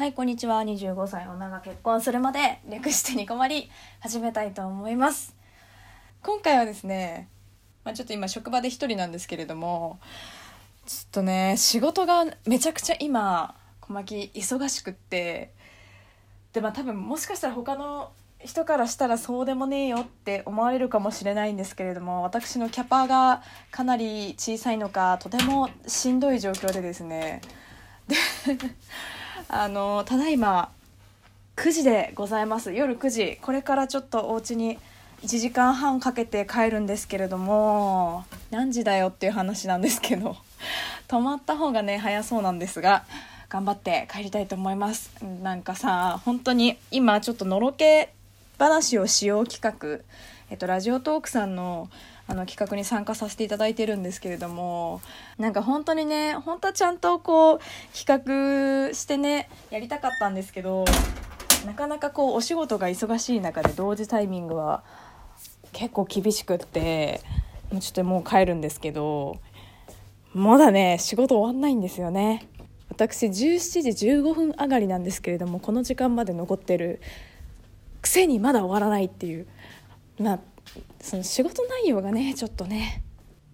はい、こんにちは。25歳女が結婚するまで略してニコマリ始めたいと思います。今回はですね、まあ、ちょっと今職場で一人なんですけれども、ちょっとね、仕事がめちゃくちゃ今、小牧忙しくって、で、まあ多分もしかしたら他の人からしたらそうでもねえよって思われるかもしれないんですけれども私のキャパがかなり小さいのかとてもしんどい状況でですねであのただいま9時でございます。夜9時これからちょっとお家に1時間半かけて帰るんですけれども何時だよっていう話なんですけど泊まった方がね早そうなんですが頑張って帰りたいと思います。なんかさ本当に今ちょっとのろけ話をしよう企画、えっと、ラジオトークさんのあの企画に参加させていただいてるんですけれどもなんか本当にね本当はちゃんとこう企画してねやりたかったんですけどなかなかこうお仕事が忙しい中で同時タイミングは結構厳しくってもうちょっともう帰るんですけどまだね仕事終わんないんですよね。私17時15分上がりなんですけれどもこの時間まで残ってるくせにまだ終わらないっていう。まあその仕事内容がねちょっとね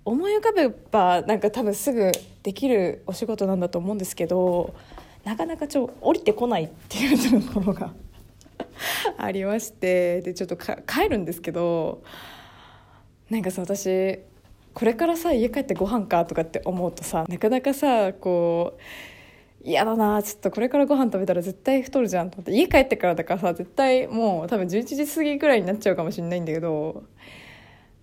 思い浮かべばなんか多分すぐできるお仕事なんだと思うんですけどなかなかちょ降りてこないっていうところが ありましてでちょっと帰るんですけどなんかさ私これからさ家帰ってご飯かとかって思うとさなかなかさこう嫌だなちょっとこれからご飯食べたら絶対太るじゃんと思って。家帰ってからだからさ絶対もう多分11時過ぎぐらいになっちゃうかもしれないんだけど。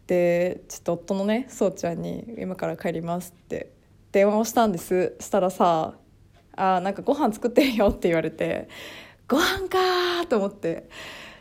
でちょっと夫のねそうちゃんに「今から帰ります」って。電話をしたんです。したらさ「あなんかご飯作ってるよ」って言われて「ご飯か!」と思って。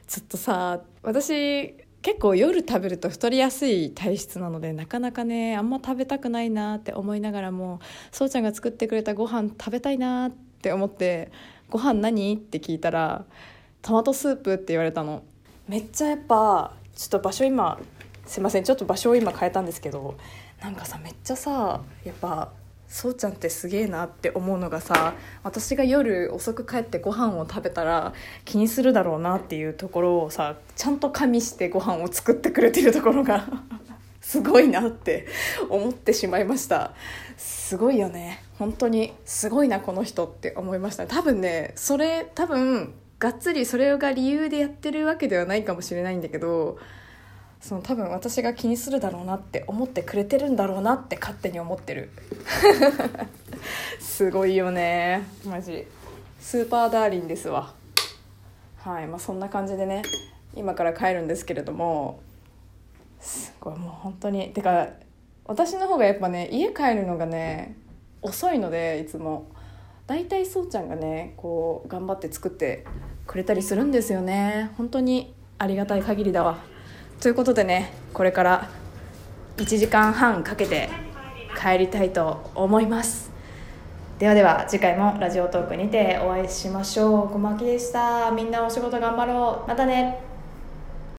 ちょっとさ私結構夜食べると太りやすい体質なのでなかなかねあんま食べたくないなって思いながらもそうちゃんが作ってくれたご飯食べたいなって思って「ご飯何?」って聞いたら「トマトスープ」って言われたのめっちゃやっぱちょっと場所今すいませんちょっと場所を今変えたんですけどなんかさめっちゃさやっぱそうちゃんってすげえなって思うのがさ私が夜遅く帰ってご飯を食べたら気にするだろうなっていうところをさちゃんと加味してご飯を作ってくれてるところが すごいなって思ってしまいました。すごいよね。本当にすごいなこの人って思いました多分ねそれ多分がっつりそれが理由でやってるわけではないかもしれないんだけどその多分私が気にするだろうなって思ってくれてるんだろうなって勝手に思ってる。すごいよね。マジ。スーパーダーリンですわ。はいまあそんな感じでね今から帰るんですけれどもすごいもう本当に。てか私の方がやっぱね家帰るのがね遅いのでいつも。大体そうちゃんがねこう頑張って作ってくれたりするんですよね。本当にありがたい限りだわということでねこれから1時間半かけて帰りたいと思います。ではでは次回もラジオトークにてお会いしましょう。小牧でした。みんなお仕事頑張ろう。またね。